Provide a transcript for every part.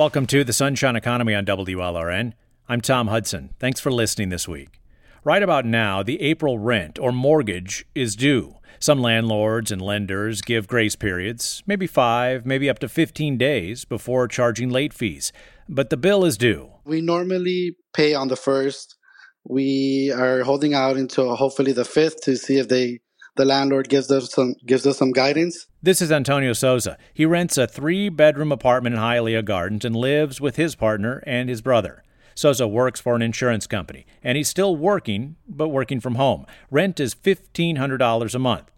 Welcome to the Sunshine Economy on WLRN. I'm Tom Hudson. Thanks for listening this week. Right about now, the April rent or mortgage is due. Some landlords and lenders give grace periods, maybe five, maybe up to 15 days before charging late fees. But the bill is due. We normally pay on the first. We are holding out until hopefully the fifth to see if they the landlord gives us some gives us some guidance. This is Antonio Souza. He rents a three bedroom apartment in Hialeah Gardens and lives with his partner and his brother. Souza works for an insurance company, and he's still working, but working from home. Rent is $1,500 a month.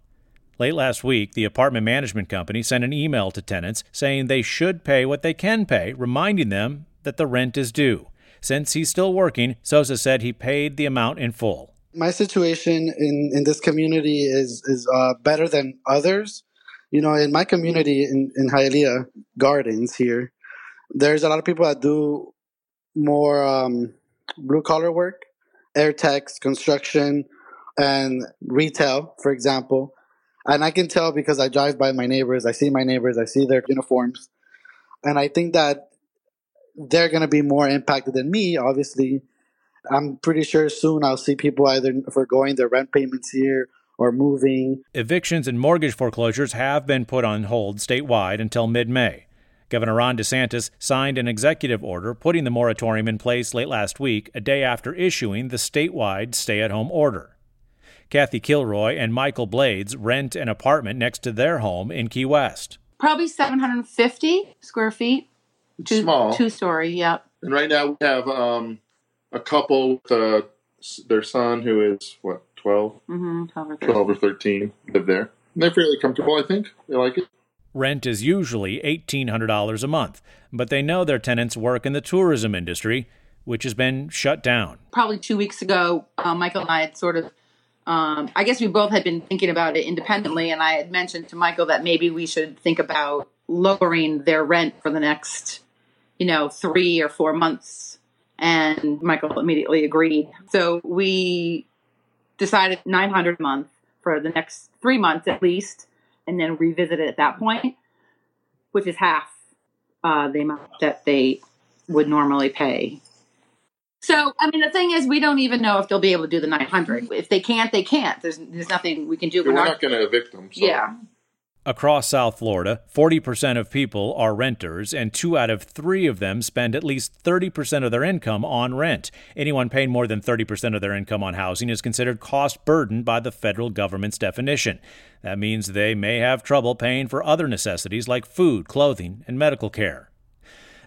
Late last week, the apartment management company sent an email to tenants saying they should pay what they can pay, reminding them that the rent is due. Since he's still working, Souza said he paid the amount in full. My situation in, in this community is is uh, better than others. You know, in my community in, in Hialeah Gardens here, there's a lot of people that do more um, blue collar work, air techs, construction, and retail, for example. And I can tell because I drive by my neighbors, I see my neighbors, I see their uniforms. And I think that they're going to be more impacted than me, obviously, I'm pretty sure soon I'll see people either foregoing their rent payments here or moving. Evictions and mortgage foreclosures have been put on hold statewide until mid May. Governor Ron DeSantis signed an executive order putting the moratorium in place late last week, a day after issuing the statewide stay at home order. Kathy Kilroy and Michael Blades rent an apartment next to their home in Key West. Probably 750 square feet. Two, Small. Two story, yep. And right now we have um, a couple with uh, their son who is what 12? Mm-hmm, 12, or 12 or 13 live there. And they're fairly comfortable, I think. They like it. Rent is usually $1,800 a month, but they know their tenants work in the tourism industry, which has been shut down. Probably two weeks ago, uh, Michael and I had sort of, um, I guess we both had been thinking about it independently, and I had mentioned to Michael that maybe we should think about lowering their rent for the next, you know, three or four months and Michael immediately agreed. So we decided 900 a month for the next three months at least, and then revisit it at that point, which is half uh, the amount that they would normally pay. So, I mean, the thing is, we don't even know if they'll be able to do the 900. If they can't, they can't. There's, there's nothing we can do. We're, we're not, not going to evict them. So. Yeah. Across South Florida, 40% of people are renters, and two out of three of them spend at least 30% of their income on rent. Anyone paying more than 30% of their income on housing is considered cost burdened by the federal government's definition. That means they may have trouble paying for other necessities like food, clothing, and medical care.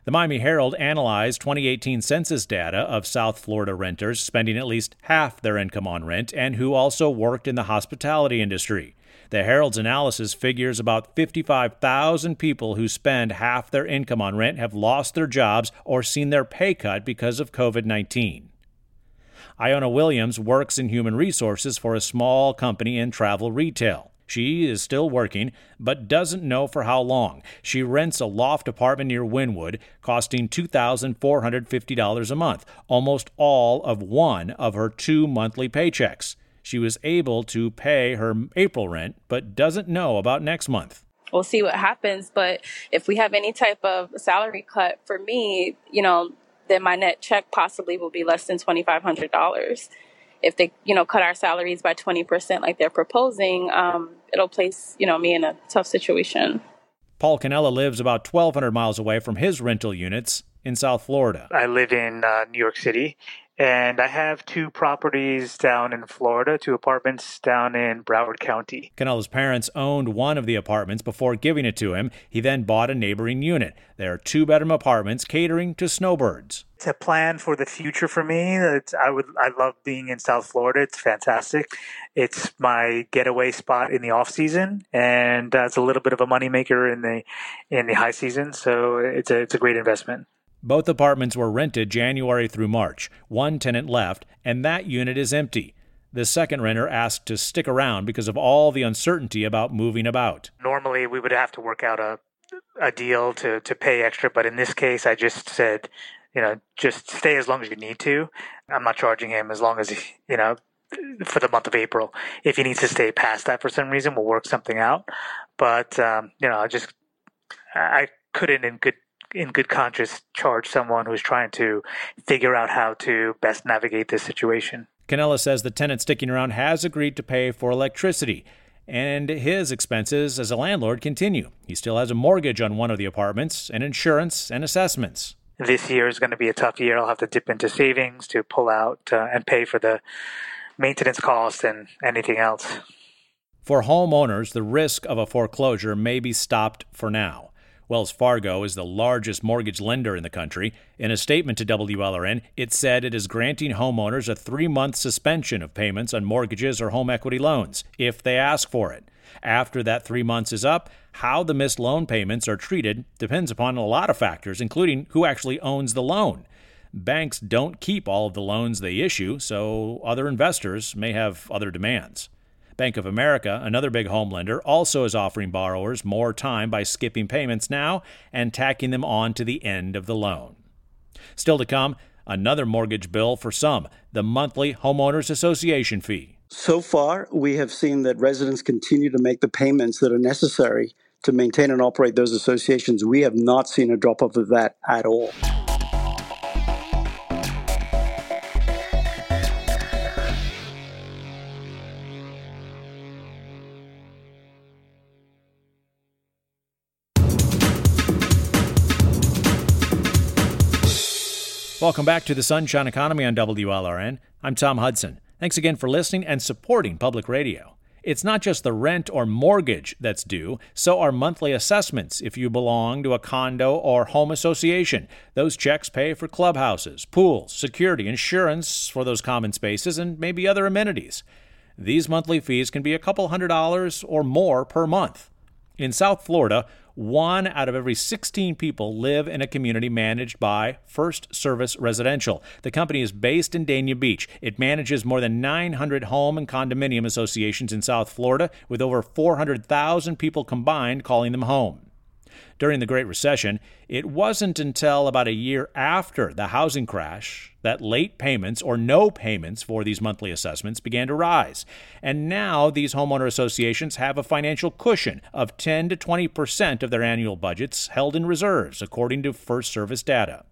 The Miami Herald analyzed 2018 census data of South Florida renters spending at least half their income on rent and who also worked in the hospitality industry. The Herald's analysis figures about 55,000 people who spend half their income on rent have lost their jobs or seen their pay cut because of COVID 19. Iona Williams works in human resources for a small company in travel retail. She is still working, but doesn't know for how long. She rents a loft apartment near Wynwood, costing $2,450 a month, almost all of one of her two monthly paychecks she was able to pay her April rent, but doesn't know about next month. We'll see what happens. But if we have any type of salary cut for me, you know, then my net check possibly will be less than $2,500. If they, you know, cut our salaries by 20% like they're proposing, um, it'll place, you know, me in a tough situation. Paul Canella lives about 1,200 miles away from his rental units in South Florida. I live in uh, New York City, and I have two properties down in Florida, two apartments down in Broward County. Canella's parents owned one of the apartments before giving it to him. He then bought a neighboring unit. They are two bedroom apartments catering to snowbirds. It's a plan for the future for me. It's, I would I love being in South Florida. It's fantastic. It's my getaway spot in the off season, and uh, it's a little bit of a moneymaker in the in the high season. So it's a it's a great investment. Both apartments were rented January through March. One tenant left, and that unit is empty. The second renter asked to stick around because of all the uncertainty about moving about. Normally, we would have to work out a a deal to to pay extra, but in this case, I just said, you know, just stay as long as you need to. I'm not charging him as long as you know for the month of April. If he needs to stay past that for some reason, we'll work something out. But um, you know, I just I couldn't in good in good conscience charge someone who's trying to figure out how to best navigate this situation. Canella says the tenant sticking around has agreed to pay for electricity, and his expenses as a landlord continue. He still has a mortgage on one of the apartments, and insurance and assessments. This year is going to be a tough year. I'll have to dip into savings to pull out uh, and pay for the maintenance costs and anything else. For homeowners, the risk of a foreclosure may be stopped for now. Wells Fargo is the largest mortgage lender in the country. In a statement to WLRN, it said it is granting homeowners a three month suspension of payments on mortgages or home equity loans if they ask for it. After that three months is up, how the missed loan payments are treated depends upon a lot of factors, including who actually owns the loan. Banks don't keep all of the loans they issue, so other investors may have other demands. Bank of America, another big home lender, also is offering borrowers more time by skipping payments now and tacking them on to the end of the loan. Still to come, another mortgage bill for some, the monthly homeowners association fee. So far, we have seen that residents continue to make the payments that are necessary to maintain and operate those associations. We have not seen a drop off of that at all. Welcome back to the Sunshine Economy on WLRN. I'm Tom Hudson. Thanks again for listening and supporting public radio. It's not just the rent or mortgage that's due, so are monthly assessments if you belong to a condo or home association. Those checks pay for clubhouses, pools, security, insurance for those common spaces, and maybe other amenities. These monthly fees can be a couple hundred dollars or more per month. In South Florida, one out of every 16 people live in a community managed by First Service Residential. The company is based in Dania Beach. It manages more than 900 home and condominium associations in South Florida, with over 400,000 people combined calling them home during the Great Recession, it wasn't until about a year after the housing crash that late payments or no payments for these monthly assessments began to rise. And now these homeowner associations have a financial cushion of 10 to 20 percent of their annual budgets held in reserves, according to First Service data.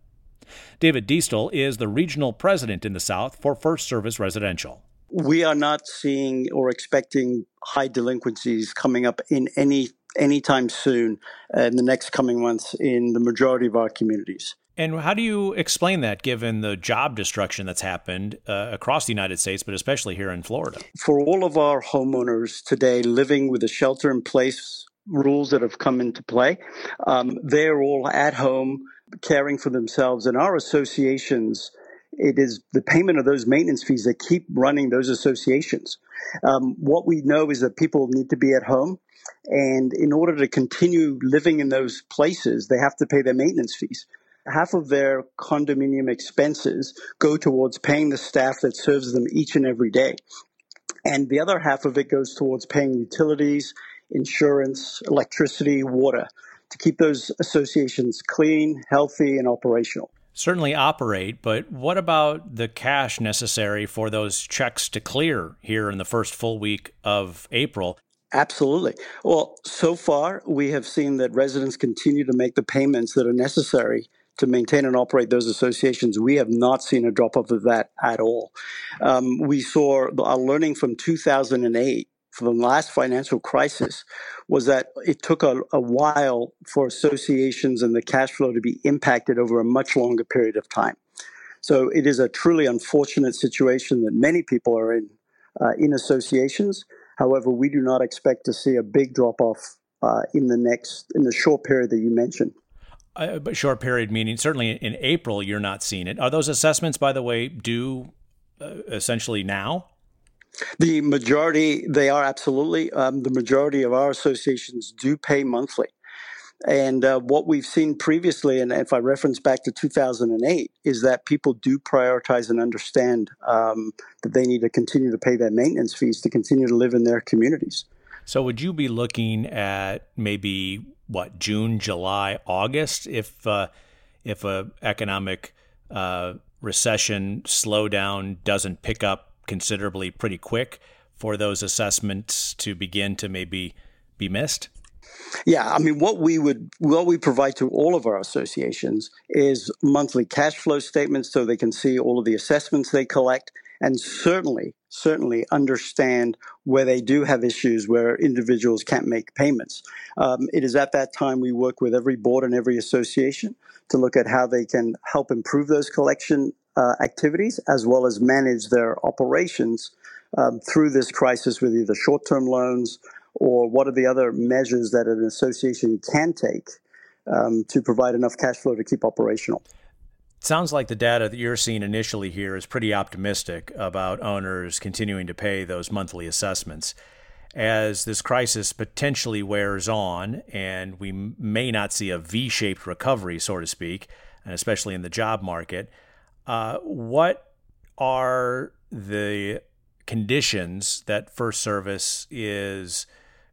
David Diestel is the regional president in the South for First Service Residential. We are not seeing or expecting high delinquencies coming up in any anytime soon uh, in the next coming months in the majority of our communities. And how do you explain that given the job destruction that's happened uh, across the United States, but especially here in Florida? For all of our homeowners today living with the shelter in place rules that have come into play, um, they're all at home caring for themselves. And our associations, it is the payment of those maintenance fees that keep running those associations. Um, what we know is that people need to be at home. And in order to continue living in those places, they have to pay their maintenance fees. Half of their condominium expenses go towards paying the staff that serves them each and every day. And the other half of it goes towards paying utilities, insurance, electricity, water to keep those associations clean, healthy, and operational certainly operate, but what about the cash necessary for those checks to clear here in the first full week of April? Absolutely. Well, so far, we have seen that residents continue to make the payments that are necessary to maintain and operate those associations. We have not seen a drop off of that at all. Um, we saw our learning from 2008 from the last financial crisis was that it took a, a, while for associations and the cash flow to be impacted over a much longer period of time. So it is a truly unfortunate situation that many people are in uh, in associations. However, we do not expect to see a big drop off uh, in the next in the short period that you mentioned. Uh, but short period meaning certainly in April you're not seeing it. Are those assessments, by the way, due uh, essentially now? The majority, they are absolutely. Um, the majority of our associations do pay monthly. And uh, what we've seen previously, and if I reference back to 2008, is that people do prioritize and understand um, that they need to continue to pay their maintenance fees to continue to live in their communities. So, would you be looking at maybe what June, July, August if uh, if a economic uh, recession slowdown doesn't pick up considerably pretty quick for those assessments to begin to maybe be missed? Yeah, I mean, what we would, what we provide to all of our associations is monthly cash flow statements so they can see all of the assessments they collect and certainly, certainly understand where they do have issues where individuals can't make payments. Um, it is at that time we work with every board and every association to look at how they can help improve those collection uh, activities as well as manage their operations um, through this crisis with either short term loans or what are the other measures that an association can take um, to provide enough cash flow to keep operational. sounds like the data that you're seeing initially here is pretty optimistic about owners continuing to pay those monthly assessments. As this crisis potentially wears on, and we may not see a V shaped recovery, so to speak, and especially in the job market, uh, what are the conditions that First Service is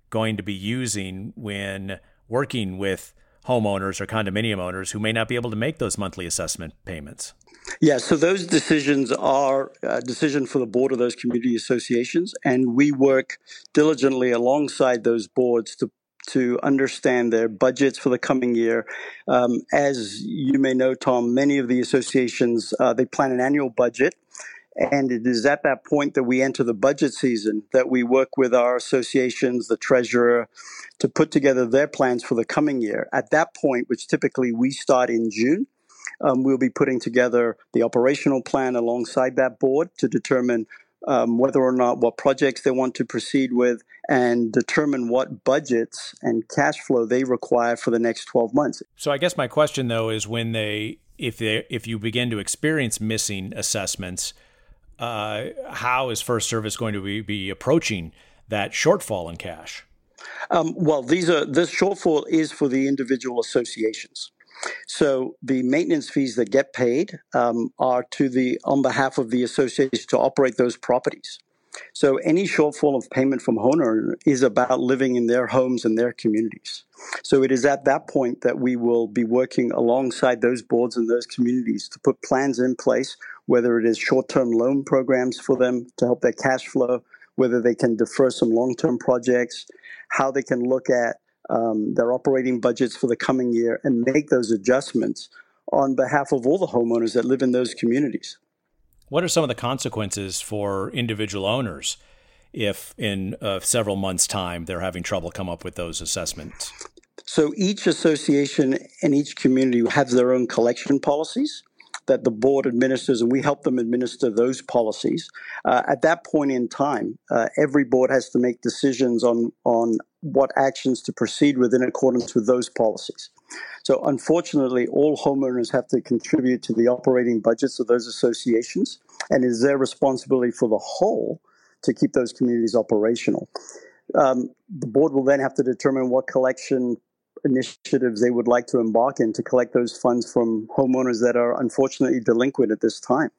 going to be using when working with homeowners or condominium owners who may not be able to make those monthly assessment payments? Yeah, so those decisions are a decision for the board of those community associations, and we work diligently alongside those boards to to understand their budgets for the coming year. Um, as you may know, Tom, many of the associations uh, they plan an annual budget, and it is at that point that we enter the budget season that we work with our associations, the treasurer, to put together their plans for the coming year. At that point, which typically we start in June, um, we'll be putting together the operational plan alongside that board to determine um, whether or not what projects they want to proceed with and determine what budgets and cash flow they require for the next 12 months. So I guess my question though is when they if they if you begin to experience missing assessments uh, how is First Service going to be, be approaching that shortfall in cash? Um, well, these are this shortfall is for the individual associations. So the maintenance fees that get paid um, are to the on behalf of the association to operate those properties. So any shortfall of payment from homeowner is about living in their homes and their communities. So it is at that point that we will be working alongside those boards and those communities to put plans in place, whether it is short-term loan programs for them to help their cash flow, whether they can defer some long-term projects, how they can look at um, their operating budgets for the coming year and make those adjustments on behalf of all the homeowners that live in those communities. What are some of the consequences for individual owners if in uh, several months' time they're having trouble come up with those assessments? So each association and each community has their own collection policies that the board administers, and we help them administer those policies. Uh, at that point in time, uh, every board has to make decisions on on what actions to proceed with in accordance with those policies. So, unfortunately, all homeowners have to contribute to the operating budgets of those associations, and it is their responsibility for the whole to keep those communities operational. Um, the board will then have to determine what collection initiatives they would like to embark in to collect those funds from homeowners that are unfortunately delinquent at this time.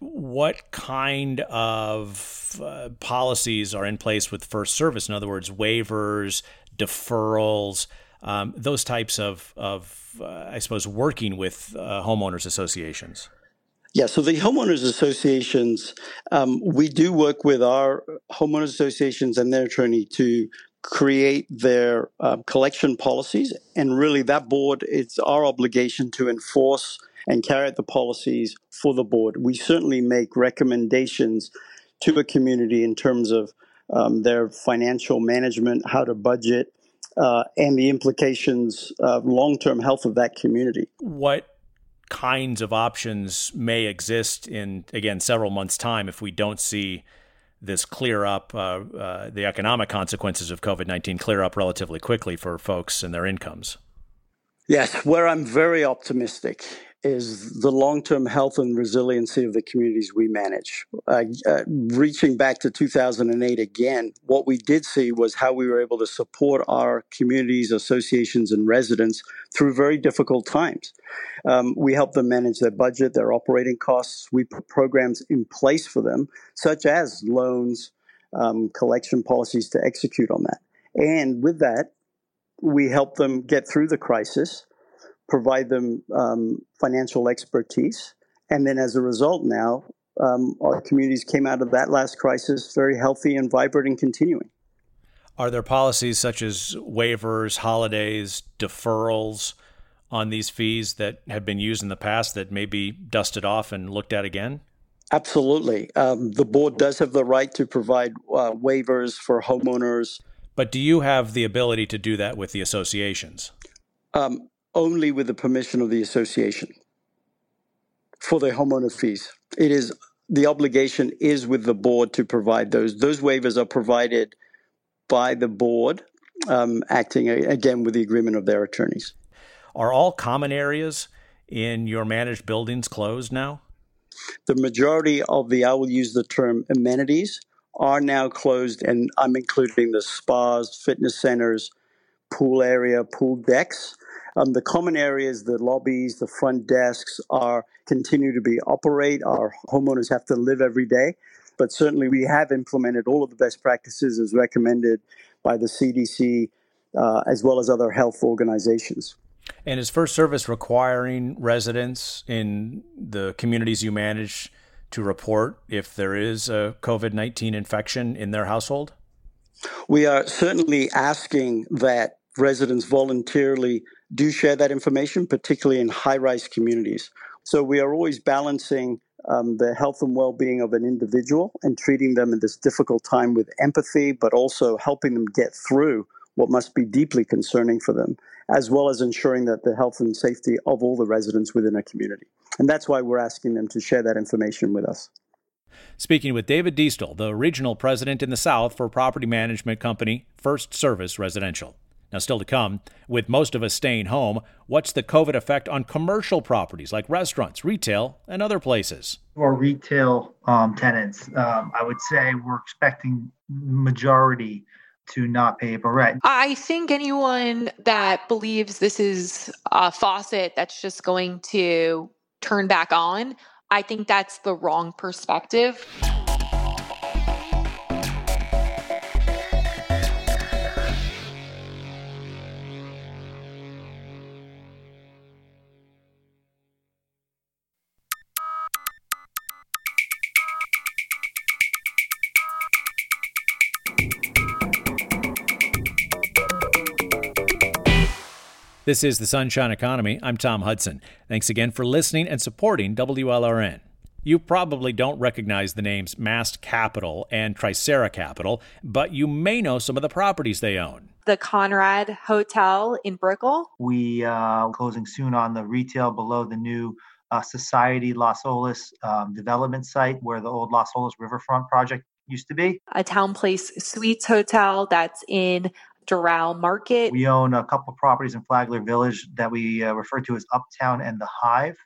What kind of uh, policies are in place with First Service? In other words, waivers, deferrals, um, those types of, of uh, I suppose, working with uh, homeowners associations? Yeah, so the homeowners associations, um, we do work with our homeowners associations and their attorney to create their uh, collection policies. And really, that board, it's our obligation to enforce and carry out the policies for the board. We certainly make recommendations to a community in terms of um, their financial management, how to budget, uh, and the implications of long term health of that community. What kinds of options may exist in, again, several months' time if we don't see this clear up, uh, uh, the economic consequences of COVID 19 clear up relatively quickly for folks and their incomes? Yes, where I'm very optimistic is the long term health and resiliency of the communities we manage. Uh, uh, reaching back to 2008 again, what we did see was how we were able to support our communities, associations, and residents through very difficult times. Um, we helped them manage their budget, their operating costs. We put programs in place for them, such as loans, um, collection policies to execute on that. And with that, we helped them get through the crisis provide them um, financial expertise. And then as a result, now um, our communities came out of that last crisis very healthy and vibrant and continuing. Are there policies such as waivers, holidays, deferrals on these fees that have been used in the past that may be dusted off and looked at again? Absolutely. Um, the board does have the right to provide uh, waivers for homeowners. But do you have the ability to do that with the associations? Um, only with the permission of the association for the homeowner fees. It is the obligation is with the board to provide those. Those waivers are provided by the board, um, acting again with the agreement of their attorneys. Are all common areas in your managed buildings closed now? The majority of the, I will use the term amenities, are now closed, and I'm including the spas, fitness centers, pool area, pool decks. Um, the common areas, the lobbies, the front desks are continue to be operate. Our homeowners have to live every day, but certainly we have implemented all of the best practices as recommended by the CDC uh, as well as other health organizations. And is First Service requiring residents in the communities you manage to report if there is a COVID 19 infection in their household? We are certainly asking that residents voluntarily do share that information, particularly in high rise communities. So we are always balancing um, the health and well being of an individual and treating them in this difficult time with empathy, but also helping them get through what must be deeply concerning for them, as well as ensuring that the health and safety of all the residents within a community. And that's why we're asking them to share that information with us. Speaking with David Diestel, the regional president in the South for property management company First Service Residential. Now, still to come, with most of us staying home, what's the COVID effect on commercial properties like restaurants, retail, and other places? For retail um, tenants, um, I would say we're expecting majority to not pay April rent. I think anyone that believes this is a faucet that's just going to turn back on, I think that's the wrong perspective. This is the Sunshine Economy. I'm Tom Hudson. Thanks again for listening and supporting WLRN. You probably don't recognize the names Mast Capital and Tricera Capital, but you may know some of the properties they own. The Conrad Hotel in Brickell. We are uh, closing soon on the retail below the new uh, Society Las Olas um, development site where the old Las Olas Riverfront project used to be. A TownePlace Suites Hotel that's in Doral Market. We own a couple of properties in Flagler Village that we uh, refer to as Uptown and the Hive.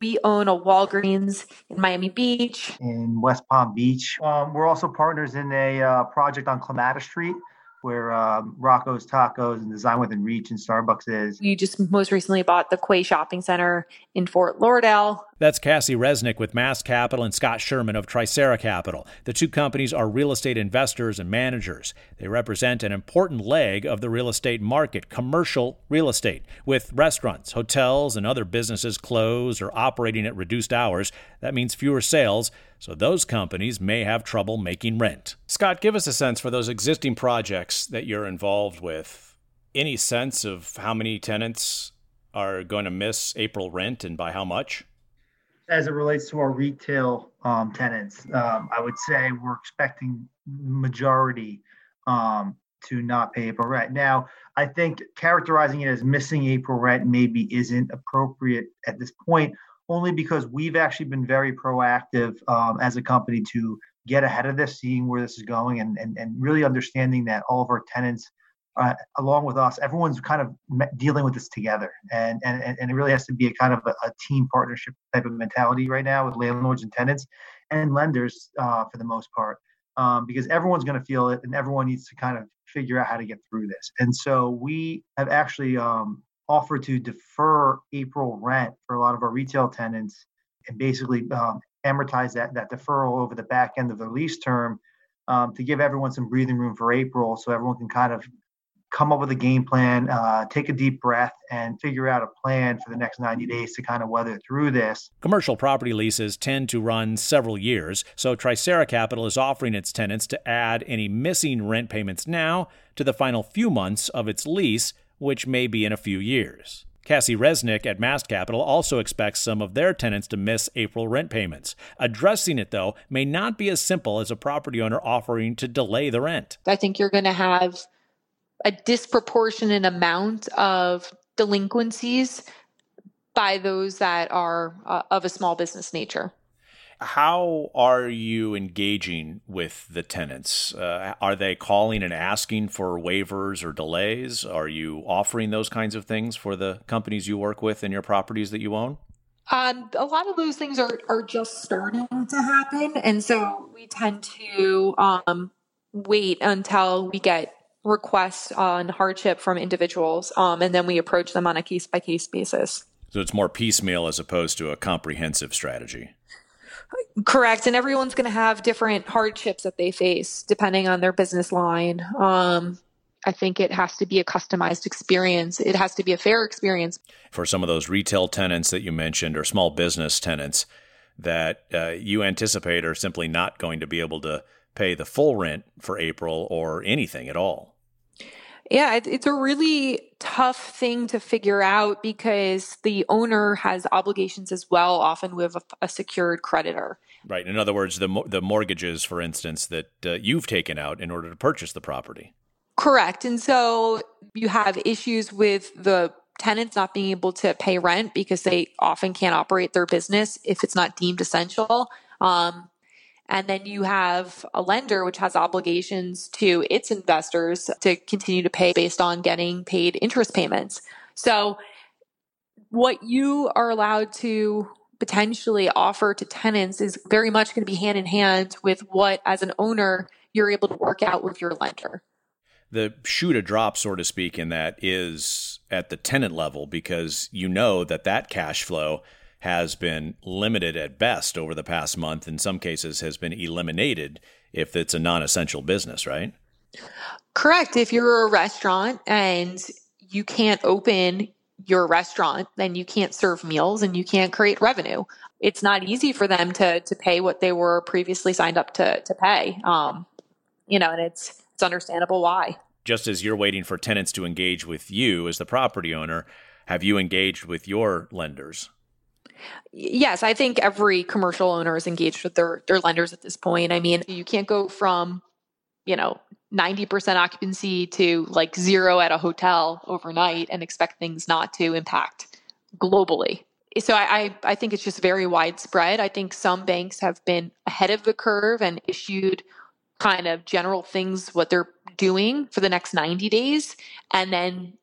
We own a Walgreens in Miami Beach. In West Palm Beach. Um, we're also partners in a uh, project on Clematis Street where um, Rocco's Tacos and Design Within Reach and Starbucks is. We just most recently bought the Quay Shopping Center in Fort Lauderdale. That's Cassie Resnick with Mast Capital and Scott Sherman of Tricera Capital. The two companies are real estate investors and managers. They represent an important leg of the real estate market, commercial real estate. With restaurants, hotels, and other businesses closed or operating at reduced hours, that means fewer sales, so those companies may have trouble making rent. Scott, give us a sense for those existing projects that you're involved with. Any sense of how many tenants are going to miss April rent and by how much? As it relates to our retail um, tenants, um, I would say we're expecting majority um, to not pay April rent. Now, I think characterizing it as missing April rent maybe isn't appropriate at this point, only because we've actually been very proactive um, as a company to get ahead of this, seeing where this is going, and, and, and really understanding that all of our tenants uh, along with us, everyone's kind of dealing with this together, and and and it really has to be a kind of a, a team partnership type of mentality right now with landlords and tenants and lenders uh, for the most part, um, because everyone's going to feel it, and everyone needs to kind of figure out how to get through this. And so we have actually um, offered to defer April rent for a lot of our retail tenants, and basically um, amortize that that deferral over the back end of the lease term. Um, to give everyone some breathing room for April, so everyone can kind of come up with a game plan, uh, take a deep breath, and figure out a plan for the next 90 days to kind of weather through this. Commercial property leases tend to run several years, so Tricera Capital is offering its tenants to add any missing rent payments now to the final few months of its lease, which may be in a few years. Cassie Resnick at Mast Capital also expects some of their tenants to miss April rent payments. Addressing it, though, may not be as simple as a property owner offering to delay the rent. I think you're going to have a disproportionate amount of delinquencies by those that are uh, of a small business nature. How are you engaging with the tenants? Uh, are they calling and asking for waivers or delays? Are you offering those kinds of things for the companies you work with and your properties that you own? Um, a lot of those things are, are just starting to happen. And so we tend to um, wait until we get requests on hardship from individuals, um, and then we approach them on a case by case basis. So it's more piecemeal as opposed to a comprehensive strategy. Correct. And everyone's going to have different hardships that they face depending on their business line. Um, I think it has to be a customized experience. It has to be a fair experience. For some of those retail tenants that you mentioned or small business tenants that uh, you anticipate are simply not going to be able to pay the full rent for April or anything at all. Yeah, it's a really tough thing to figure out because the owner has obligations as well, often with a, a secured creditor. Right. In other words, the the mortgages, for instance, that uh, you've taken out in order to purchase the property. Correct. And so you have issues with the tenants not being able to pay rent because they often can't operate their business if it's not deemed essential. Um, and then you have a lender which has obligations to its investors to continue to pay based on getting paid interest payments. So what you are allowed to potentially offer to tenants is very much going to be hand in hand with what as an owner you're able to work out with your lender. The shoe to drop, so to speak, in that is at the tenant level because you know that that cash flow has been limited at best over the past month. In some cases, has been eliminated if it's a non essential business, right? Correct. If you're a restaurant and you can't open your restaurant, then you can't serve meals and you can't create revenue. It's not easy for them to to pay what they were previously signed up to to pay. Um, you know, and it's it's understandable why. Just as you're waiting for tenants to engage with you as the property owner, have you engaged with your lenders? Yes, I think every commercial owner is engaged with their their lenders at this point. I mean, you can't go from, you know, 90% occupancy to like zero at a hotel overnight and expect things not to impact globally. So I, I, I think it's just very widespread. I think some banks have been ahead of the curve and issued kind of general things what they're doing for the next 90 days and then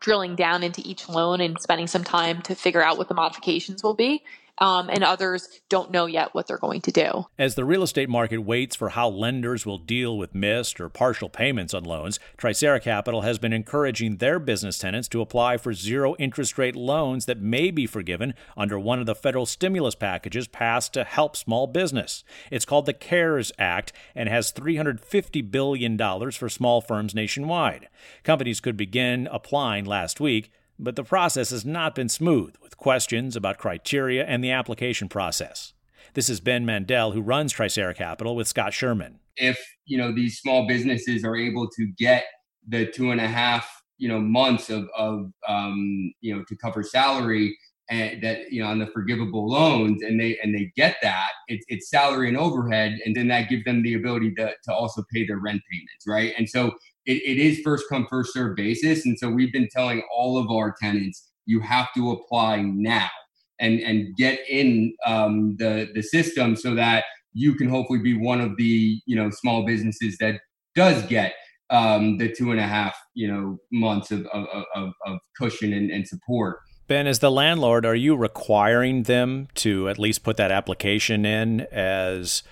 drilling down into each loan and spending some time to figure out what the modifications will be um, and others don't know yet what they're going to do. As the real estate market waits for how lenders will deal with missed or partial payments on loans, Tricera Capital has been encouraging their business tenants to apply for zero interest rate loans that may be forgiven under one of the federal stimulus packages passed to help small business. It's called the CARES Act and has $350 billion for small firms nationwide. Companies could begin applying last week but the process has not been smooth, with questions about criteria and the application process. This is Ben Mandel, who runs Tricera Capital with Scott Sherman. If you know these small businesses are able to get the two and a half you know months of of um, you know to cover salary and that you know on the forgivable loans and they and they get that it's, it's salary and overhead and then that gives them the ability to, to also pay their rent payments right? And so it, it is first come first serve basis and so we've been telling all of our tenants you have to apply now and and get in um, the the system so that you can hopefully be one of the you know small businesses that does get um, the two and a half you know months of of, of, of cushion and, and support Ben, as the landlord, are you requiring them to at least put that application in as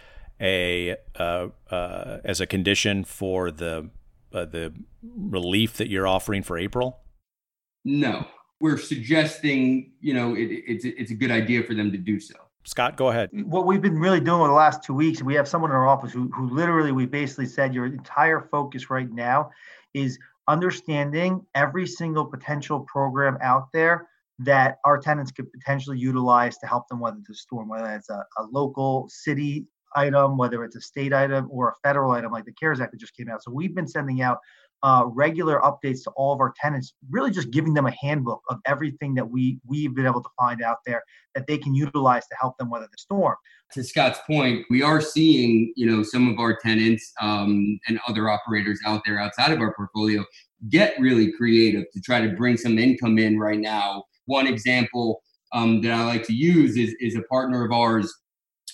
a uh, uh, as a condition for the uh, the relief that you're offering for April? No, we're suggesting you know it, it's it's a good idea for them to do so. Scott, go ahead. What we've been really doing over the last two weeks, we have someone in our office who, who literally we basically said your entire focus right now is understanding every single potential program out there that our tenants could potentially utilize to help them weather the storm, whether it's a, a local city item, whether it's a state item or a federal item like the CARES Act that just came out. So we've been sending out uh, regular updates to all of our tenants, really just giving them a handbook of everything that we we've been able to find out there that they can utilize to help them weather the storm. To Scott's point, we are seeing you know some of our tenants um, and other operators out there outside of our portfolio get really creative to try to bring some income in right now. One example um, that I like to use is is a partner of ours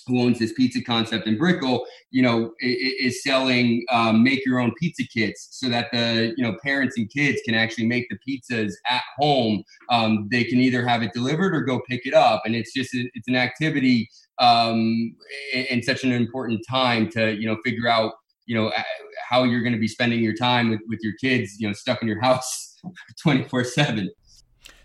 who owns this pizza concept in Brickell, you know, is selling um, make your own pizza kits so that the you know parents and kids can actually make the pizzas at home. Um, they can either have it delivered or go pick it up, and it's just it's an activity um, in such an important time to you know figure out you know how you're going to be spending your time with, with your kids you know stuck in your house 24 7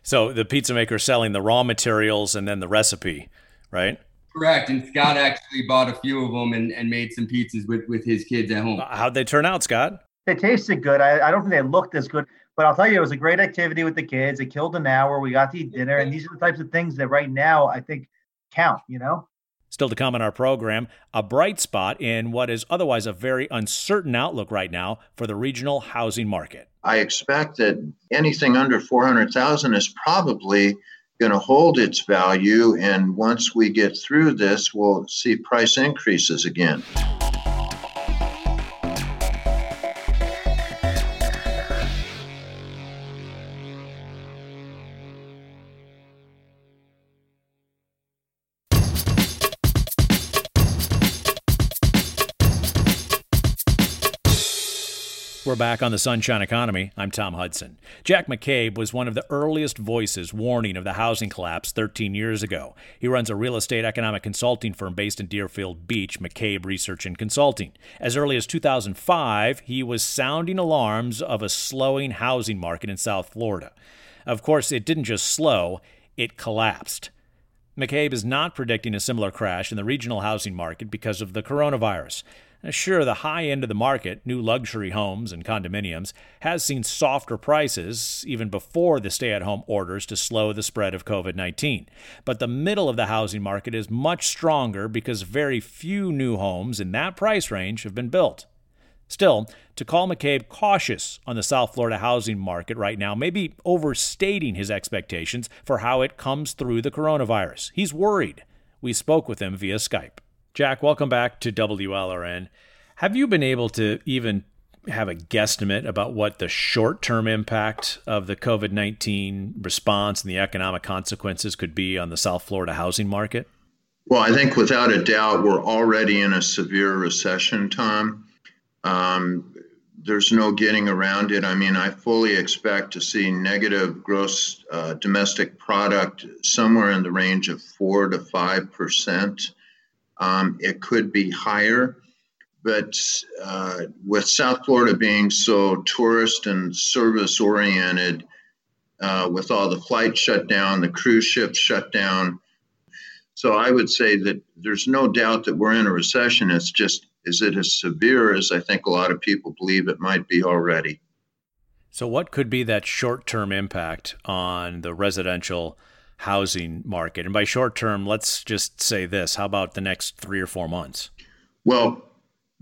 so the pizza maker selling the raw materials and then the recipe right Correct. And Scott actually bought a few of them and, and made some pizzas with, with his kids at home. How'd they turn out, Scott? They tasted good. I, I don't think they looked as good, but I'll tell you, it was a great activity with the kids. It killed an hour. We got to eat dinner. And these are the types of things that right now I think count, you know? Still to come in our program, a bright spot in what is otherwise a very uncertain outlook right now for the regional housing market. I expect that anything under 400,000 is probably going to hold its value. And once we get through this, we'll see price increases again. We're back on the Sunshine Economy. I'm Tom Hudson. Jack McCabe was one of the earliest voices warning of the housing collapse 13 years ago. He runs a real estate economic consulting firm based in Deerfield Beach, McCabe Research and Consulting. As early as 2005, he was sounding alarms of a slowing housing market in South Florida. Of course, it didn't just slow, it collapsed. McCabe is not predicting a similar crash in the regional housing market because of the coronavirus. Sure, the high end of the market, new luxury homes and condominiums, has seen softer prices even before the stay at home orders to slow the spread of COVID 19. But the middle of the housing market is much stronger because very few new homes in that price range have been built. Still, to call McCabe cautious on the South Florida housing market right now may be overstating his expectations for how it comes through the coronavirus. He's worried. We spoke with him via Skype. Jack, welcome back to WLRN. Have you been able to even have a guesstimate about what the short term impact of the COVID 19 response and the economic consequences could be on the South Florida housing market? Well, I think without a doubt, we're already in a severe recession time. Um, there's no getting around it. I mean, I fully expect to see negative gross uh, domestic product somewhere in the range of four to five percent. Um, it could be higher, but uh, with South Florida being so tourist and service oriented, uh, with all the flights shut down, the cruise ships shut down. So I would say that there's no doubt that we're in a recession. It's just, is it as severe as I think a lot of people believe it might be already? So, what could be that short term impact on the residential housing market? And by short term, let's just say this how about the next three or four months? Well,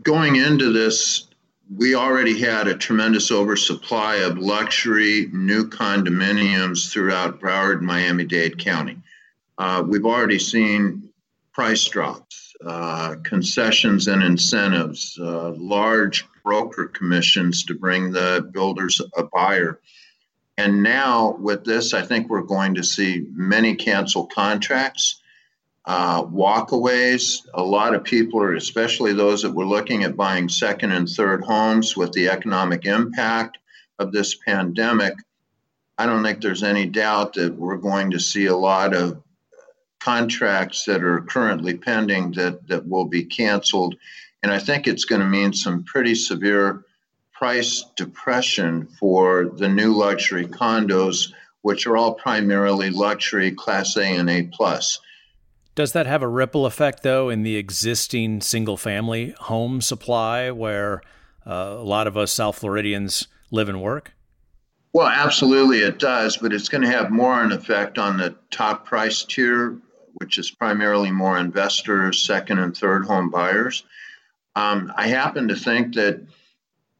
going into this, we already had a tremendous oversupply of luxury new condominiums throughout Broward Miami Dade County. Uh, we've already seen price drops, uh, concessions and incentives, uh, large broker commissions to bring the builders a buyer. And now with this, I think we're going to see many cancel contracts, uh, walkaways. A lot of people are, especially those that were looking at buying second and third homes with the economic impact of this pandemic. I don't think there's any doubt that we're going to see a lot of contracts that are currently pending that, that will be canceled. And I think it's going to mean some pretty severe price depression for the new luxury condos, which are all primarily luxury Class A and A plus. Does that have a ripple effect, though, in the existing single family home supply where uh, a lot of us South Floridians live and work? Well, absolutely it does, but it's going to have more an effect on the top price tier, which is primarily more investors, second and third home buyers. Um, I happen to think that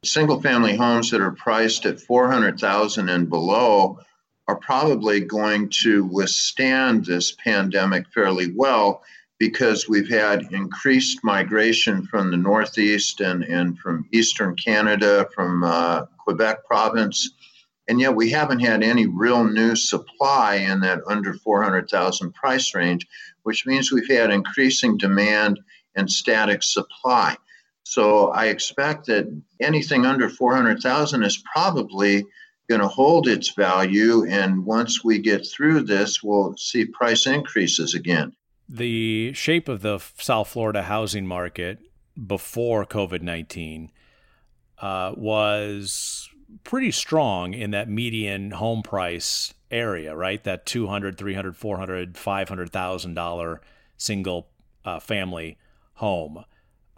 single family homes that are priced at 400,000 and below are probably going to withstand this pandemic fairly well because we've had increased migration from the Northeast and, and from Eastern Canada, from uh, Quebec province. And yet we haven't had any real new supply in that under 400,000 price range, which means we've had increasing demand and static supply. So I expect that anything under 400,000 is probably going to hold its value. And once we get through this, we'll see price increases again the shape of the South Florida housing market before COVID 19 uh, was pretty strong in that median home price area, right? That 200, 300, 400, 500,000 dollar single uh, family home.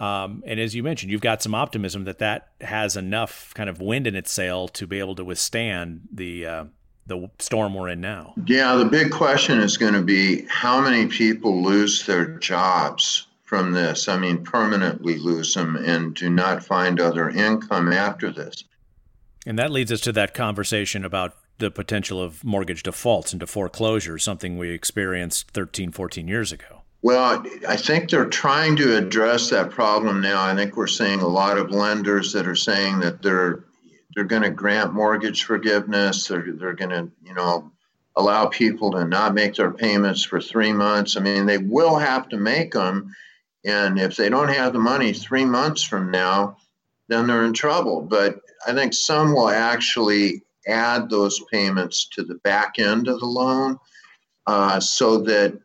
Um, and as you mentioned, you've got some optimism that that has enough kind of wind in its sail to be able to withstand the uh, the storm we're in now? Yeah, the big question is going to be how many people lose their jobs from this? I mean, permanently lose them and do not find other income after this. And that leads us to that conversation about the potential of mortgage defaults into foreclosure, something we experienced 13, 14 years ago. Well, I think they're trying to address that problem now. I think we're seeing a lot of lenders that are saying that they're they're going to grant mortgage forgiveness. They're, they're going to, you know, allow people to not make their payments for three months. I mean, they will have to make them. And if they don't have the money three months from now, then they're in trouble. But I think some will actually add those payments to the back end of the loan uh, so that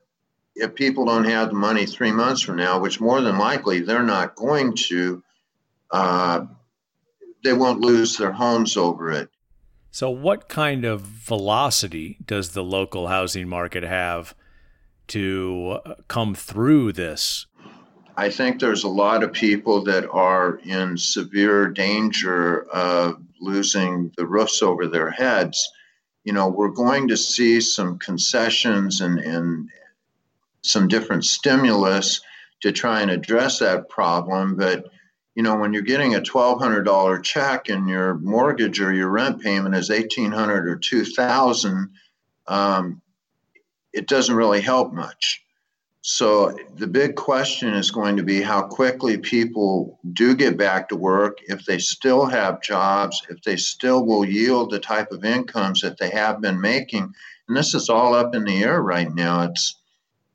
if people don't have the money three months from now, which more than likely they're not going to, uh, they won't lose their homes over it. So, what kind of velocity does the local housing market have to uh, come through this? I think there's a lot of people that are in severe danger of losing the roofs over their heads. You know, we're going to see some concessions and, and some different stimulus to try and address that problem, but you know, when you're getting a $1,200 check and your mortgage or your rent payment is 1800 or 2000 um, it doesn't really help much. So the big question is going to be how quickly people do get back to work, if they still have jobs, if they still will yield the type of incomes that they have been making. And this is all up in the air right now. It's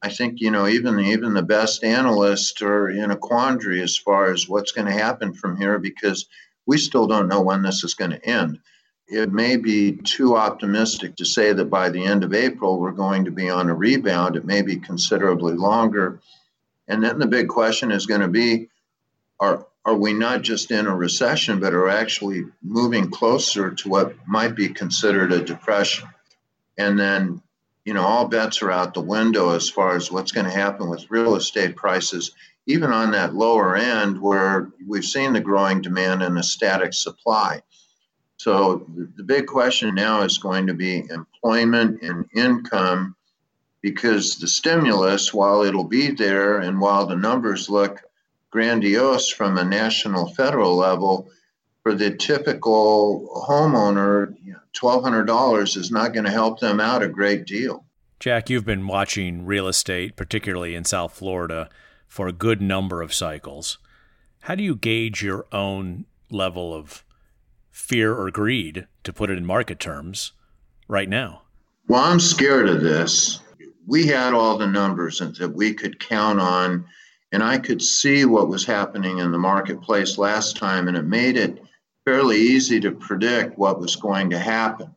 I think you know even even the best analysts are in a quandary as far as what's going to happen from here because we still don't know when this is going to end. It may be too optimistic to say that by the end of April we're going to be on a rebound. It may be considerably longer. And then the big question is going to be are are we not just in a recession but are actually moving closer to what might be considered a depression? And then you know, all bets are out the window as far as what's going to happen with real estate prices, even on that lower end where we've seen the growing demand and a static supply. So the big question now is going to be employment and income because the stimulus, while it'll be there and while the numbers look grandiose from a national federal level, for the typical homeowner, $1,200 is not going to help them out a great deal. Jack, you've been watching real estate, particularly in South Florida, for a good number of cycles. How do you gauge your own level of fear or greed, to put it in market terms, right now? Well, I'm scared of this. We had all the numbers that we could count on, and I could see what was happening in the marketplace last time, and it made it fairly easy to predict what was going to happen.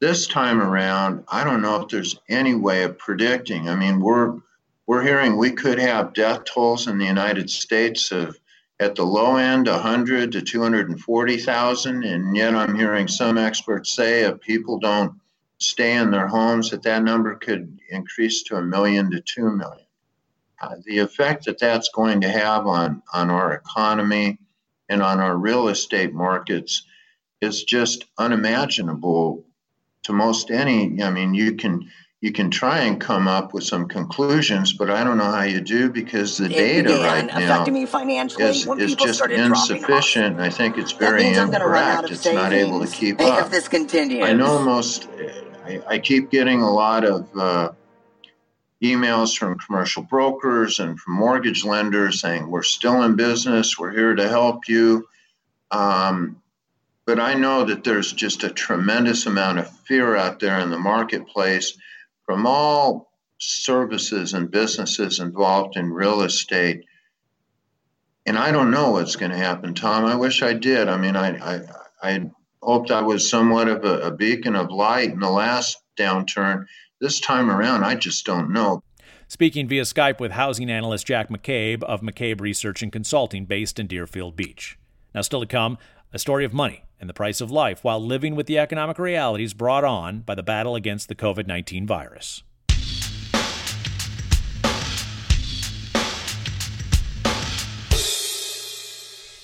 This time around, I don't know if there's any way of predicting. I mean, we're we're hearing we could have death tolls in the United States of at the low end 100 to 240,000 and yet I'm hearing some experts say if people don't stay in their homes that that number could increase to a million to 2 million. Uh, the effect that that's going to have on on our economy and on our real estate markets is just unimaginable to most any. I mean, you can you can try and come up with some conclusions, but I don't know how you do because the It data right now affecting me financially is, is just insufficient. I think it's very means I'm going to run incorrect. It's not able to keep if up. this continues. I know most, I, I keep getting a lot of uh, emails from commercial brokers and from mortgage lenders saying, we're still in business, we're here to help you. Um, but I know that there's just a tremendous amount of fear out there in the marketplace from all services and businesses involved in real estate. And I don't know what's going to happen, Tom. I wish I did. I mean, I, I, I hoped I was somewhat of a, a beacon of light in the last downturn. This time around, I just don't know. Speaking via Skype with housing analyst Jack McCabe of McCabe Research and Consulting based in Deerfield Beach. Now, still to come, a story of money and the price of life while living with the economic realities brought on by the battle against the COVID 19 virus.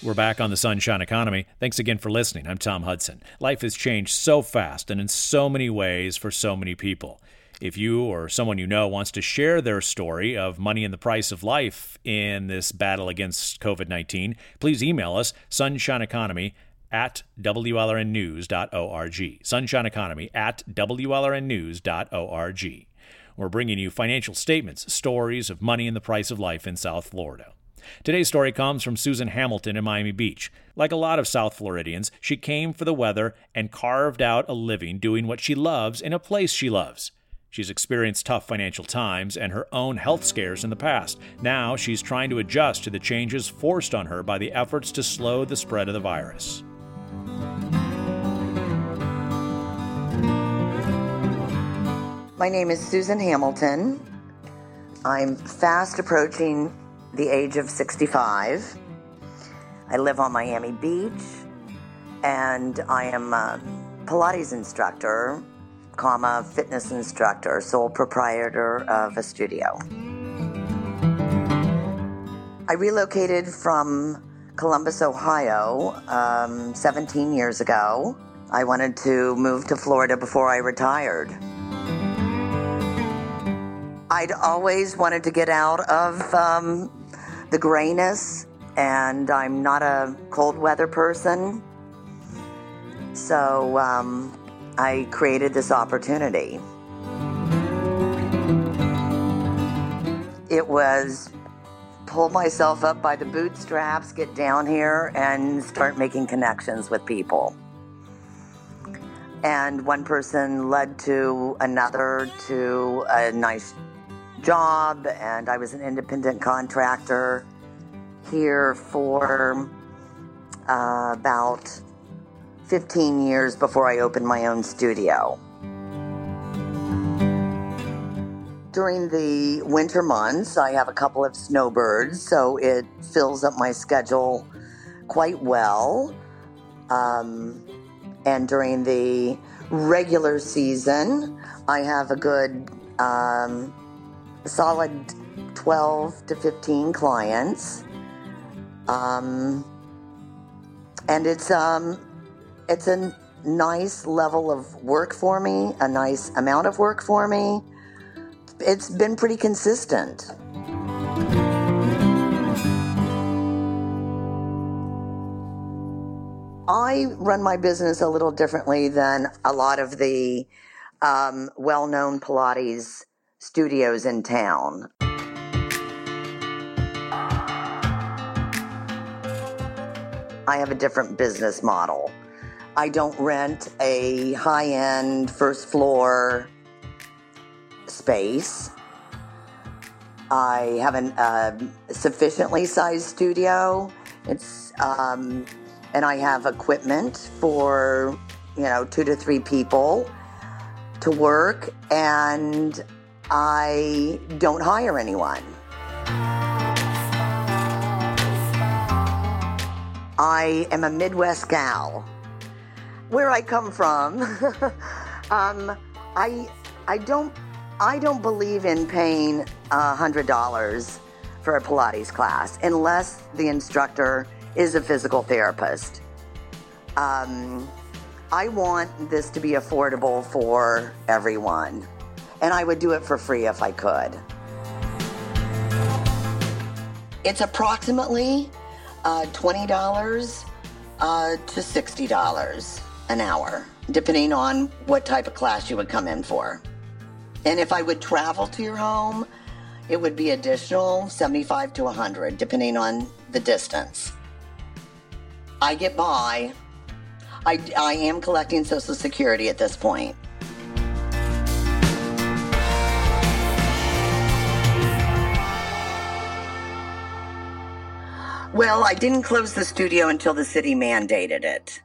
We're back on the Sunshine Economy. Thanks again for listening. I'm Tom Hudson. Life has changed so fast and in so many ways for so many people. If you or someone you know wants to share their story of money and the price of life in this battle against COVID 19, please email us sunshineeconomy at WLRNnews.org. Sunshine Economy at WLRNnews.org. We're bringing you financial statements, stories of money and the price of life in South Florida. Today's story comes from Susan Hamilton in Miami Beach. Like a lot of South Floridians, she came for the weather and carved out a living doing what she loves in a place she loves. She's experienced tough financial times and her own health scares in the past. Now she's trying to adjust to the changes forced on her by the efforts to slow the spread of the virus. My name is Susan Hamilton. I'm fast approaching the age of 65. I live on Miami Beach and I am a Pilates instructor, comma, fitness instructor, sole proprietor of a studio. I relocated from Columbus, Ohio, um, 17 years ago. I wanted to move to Florida before I retired. I'd always wanted to get out of um, the grayness, and I'm not a cold weather person. So um, I created this opportunity. It was pull myself up by the bootstraps, get down here, and start making connections with people. And one person led to another to a nice job, and I was an independent contractor here for uh, about 15 years before I opened my own studio. During the winter months, I have a couple of snowbirds, so it fills up my schedule quite well. Um, and during the regular season, I have a good um, solid 12 to 15 clients. Um, and it's um, it's a nice level of work for me, a nice amount of work for me. It's been pretty consistent. I run my business a little differently than a lot of the um, well known Pilates studios in town. I have a different business model. I don't rent a high end first floor space. I have a uh, sufficiently sized studio. It's um, and I have equipment for you know two to three people to work, and I don't hire anyone. I am a Midwest gal. Where I come from, um, I I don't I don't believe in paying hundred dollars for a Pilates class unless the instructor is a physical therapist. Um, I want this to be affordable for everyone, and I would do it for free if I could. It's approximately uh, $20 uh, to $60 an hour, depending on what type of class you would come in for. And if I would travel to your home, it would be additional 75 to 100, depending on the distance. I get by I, I am collecting Social Security at this point. Well, I didn't close the studio until the city mandated it.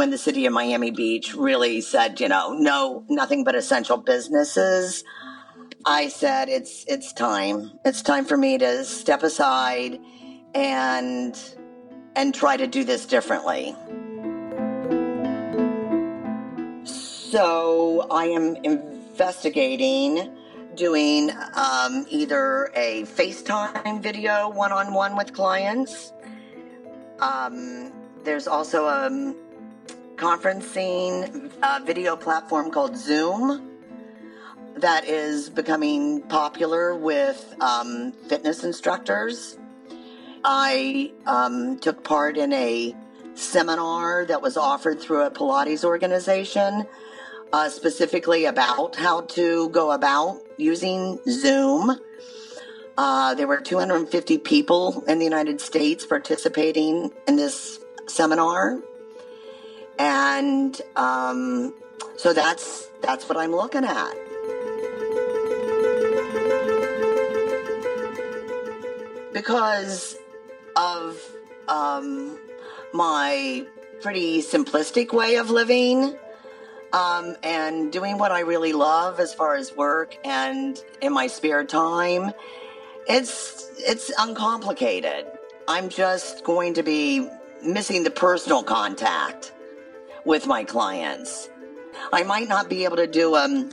When the city of Miami Beach really said, you know, no, nothing but essential businesses, I said it's it's time. It's time for me to step aside and and try to do this differently. So I am investigating doing um, either a FaceTime video one on one with clients. Um, there's also a conferencing uh, video platform called Zoom that is becoming popular with um, fitness instructors. I um, took part in a seminar that was offered through a Pilates organization, uh, specifically about how to go about using Zoom. Uh, there were 250 people in the United States participating in this seminar, and um, so that's that's what I'm looking at. because of um, my pretty simplistic way of living um, and doing what I really love as far as work and in my spare time. It's it's uncomplicated. I'm just going to be missing the personal contact with my clients. I might not be able to do um,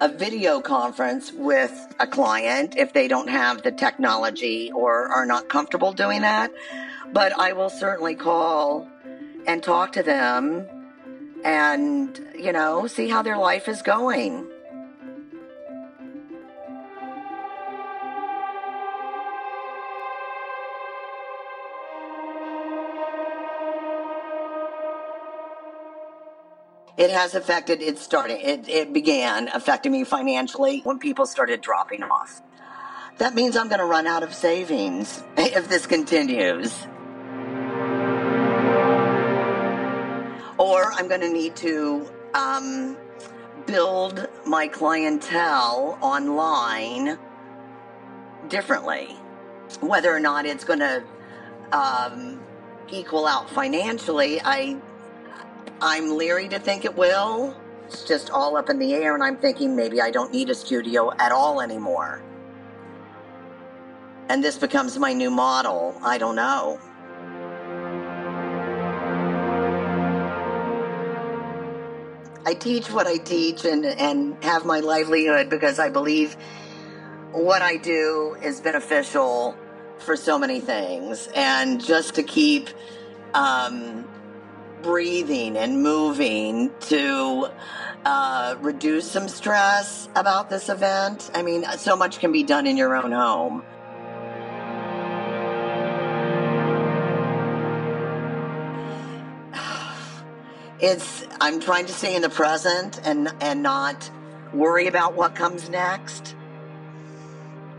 a video conference with a client if they don't have the technology or are not comfortable doing that. But I will certainly call and talk to them and, you know, see how their life is going. It has affected it starting it, it began affecting me financially when people started dropping off. That means i'm going to run out of savings if this continues. Or i'm going to need to um, build my clientele online differently. Whether or not it's going to um, equal out financially i I'm leery to think it will. It's just all up in the air, and I'm thinking maybe I don't need a studio at all anymore. And this becomes my new model. I don't know. I teach what I teach and, and have my livelihood because I believe what I do is beneficial for so many things. And just to keep um, breathing and moving to uh, reduce some stress about this event. I mean, so much can be done in your own home. It's I'm trying to stay in the present and and not worry about what comes next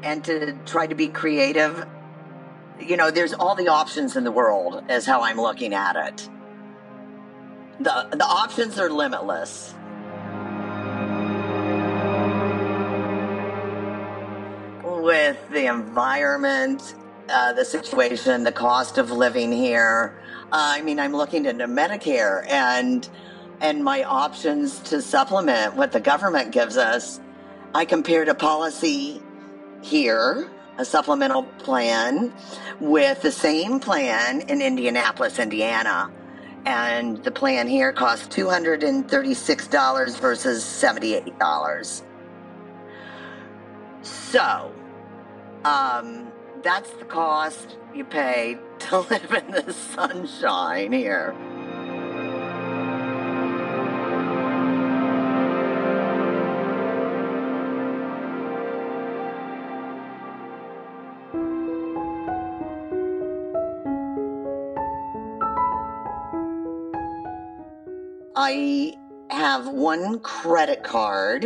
and to try to be creative. You know, there's all the options in the world is how I'm looking at it the the options are limitless. With the environment, uh, the situation, the cost of living here, uh, I mean, I'm looking into Medicare and and my options to supplement what the government gives us. I compared a policy here, a supplemental plan, with the same plan in Indianapolis, Indiana and the plan here costs $236 versus $78. So, um, that's the cost you pay to live in the sunshine here. I have one credit card.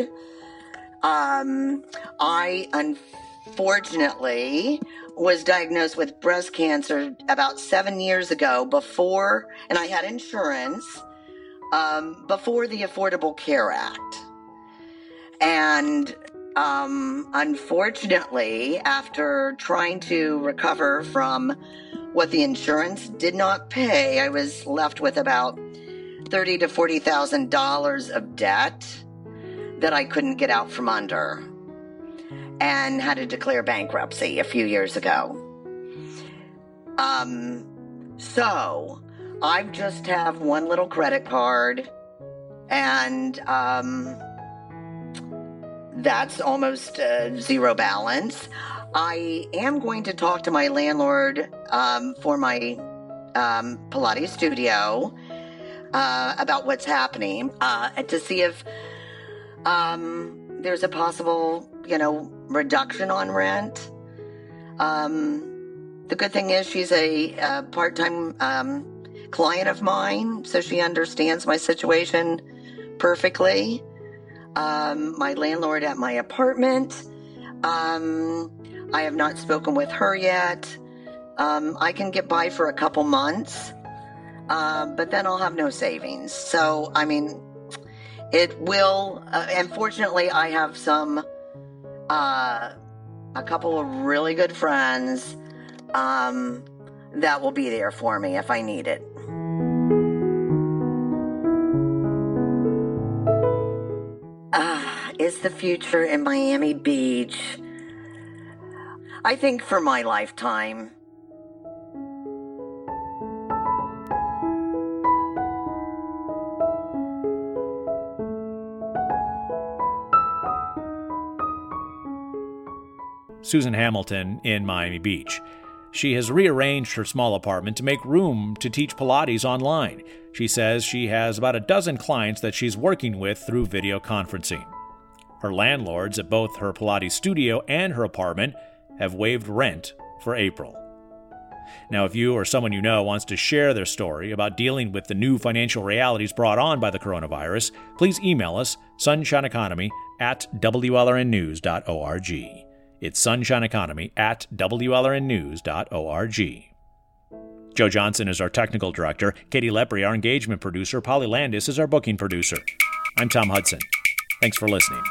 Um, I unfortunately was diagnosed with breast cancer about seven years ago before, and I had insurance um, before the Affordable Care Act. And um, unfortunately, after trying to recover from what the insurance did not pay, I was left with about thirty to forty thousand dollars of debt that I couldn't get out from under, and had to declare bankruptcy a few years ago. Um, so I just have one little credit card, and um, that's almost uh, zero balance. I am going to talk to my landlord um, for my um, Pilates studio uh, about what's happening uh, to see if um, there's a possible, you know, reduction on rent. Um, the good thing is she's a, a part-time um, client of mine, so she understands my situation perfectly. Um, my landlord at my apartment. Um, I have not spoken with her yet. Um, I can get by for a couple months, uh, but then I'll have no savings. So, I mean, it will. Uh, unfortunately, I have some, uh, a couple of really good friends um, that will be there for me if I need it. Ah, is the future in Miami Beach? I think for my lifetime. Susan Hamilton in Miami Beach. She has rearranged her small apartment to make room to teach Pilates online. She says she has about a dozen clients that she's working with through video conferencing. Her landlords at both her Pilates studio and her apartment have waived rent for April. Now, if you or someone you know wants to share their story about dealing with the new financial realities brought on by the coronavirus, please email us sunshineeconomy at WLRNnews.org. It's Sunshine Economy at WLRNnews.org. Joe Johnson is our technical director, Katie Lepre, our engagement producer, Polly Landis is our booking producer. I'm Tom Hudson. Thanks for listening.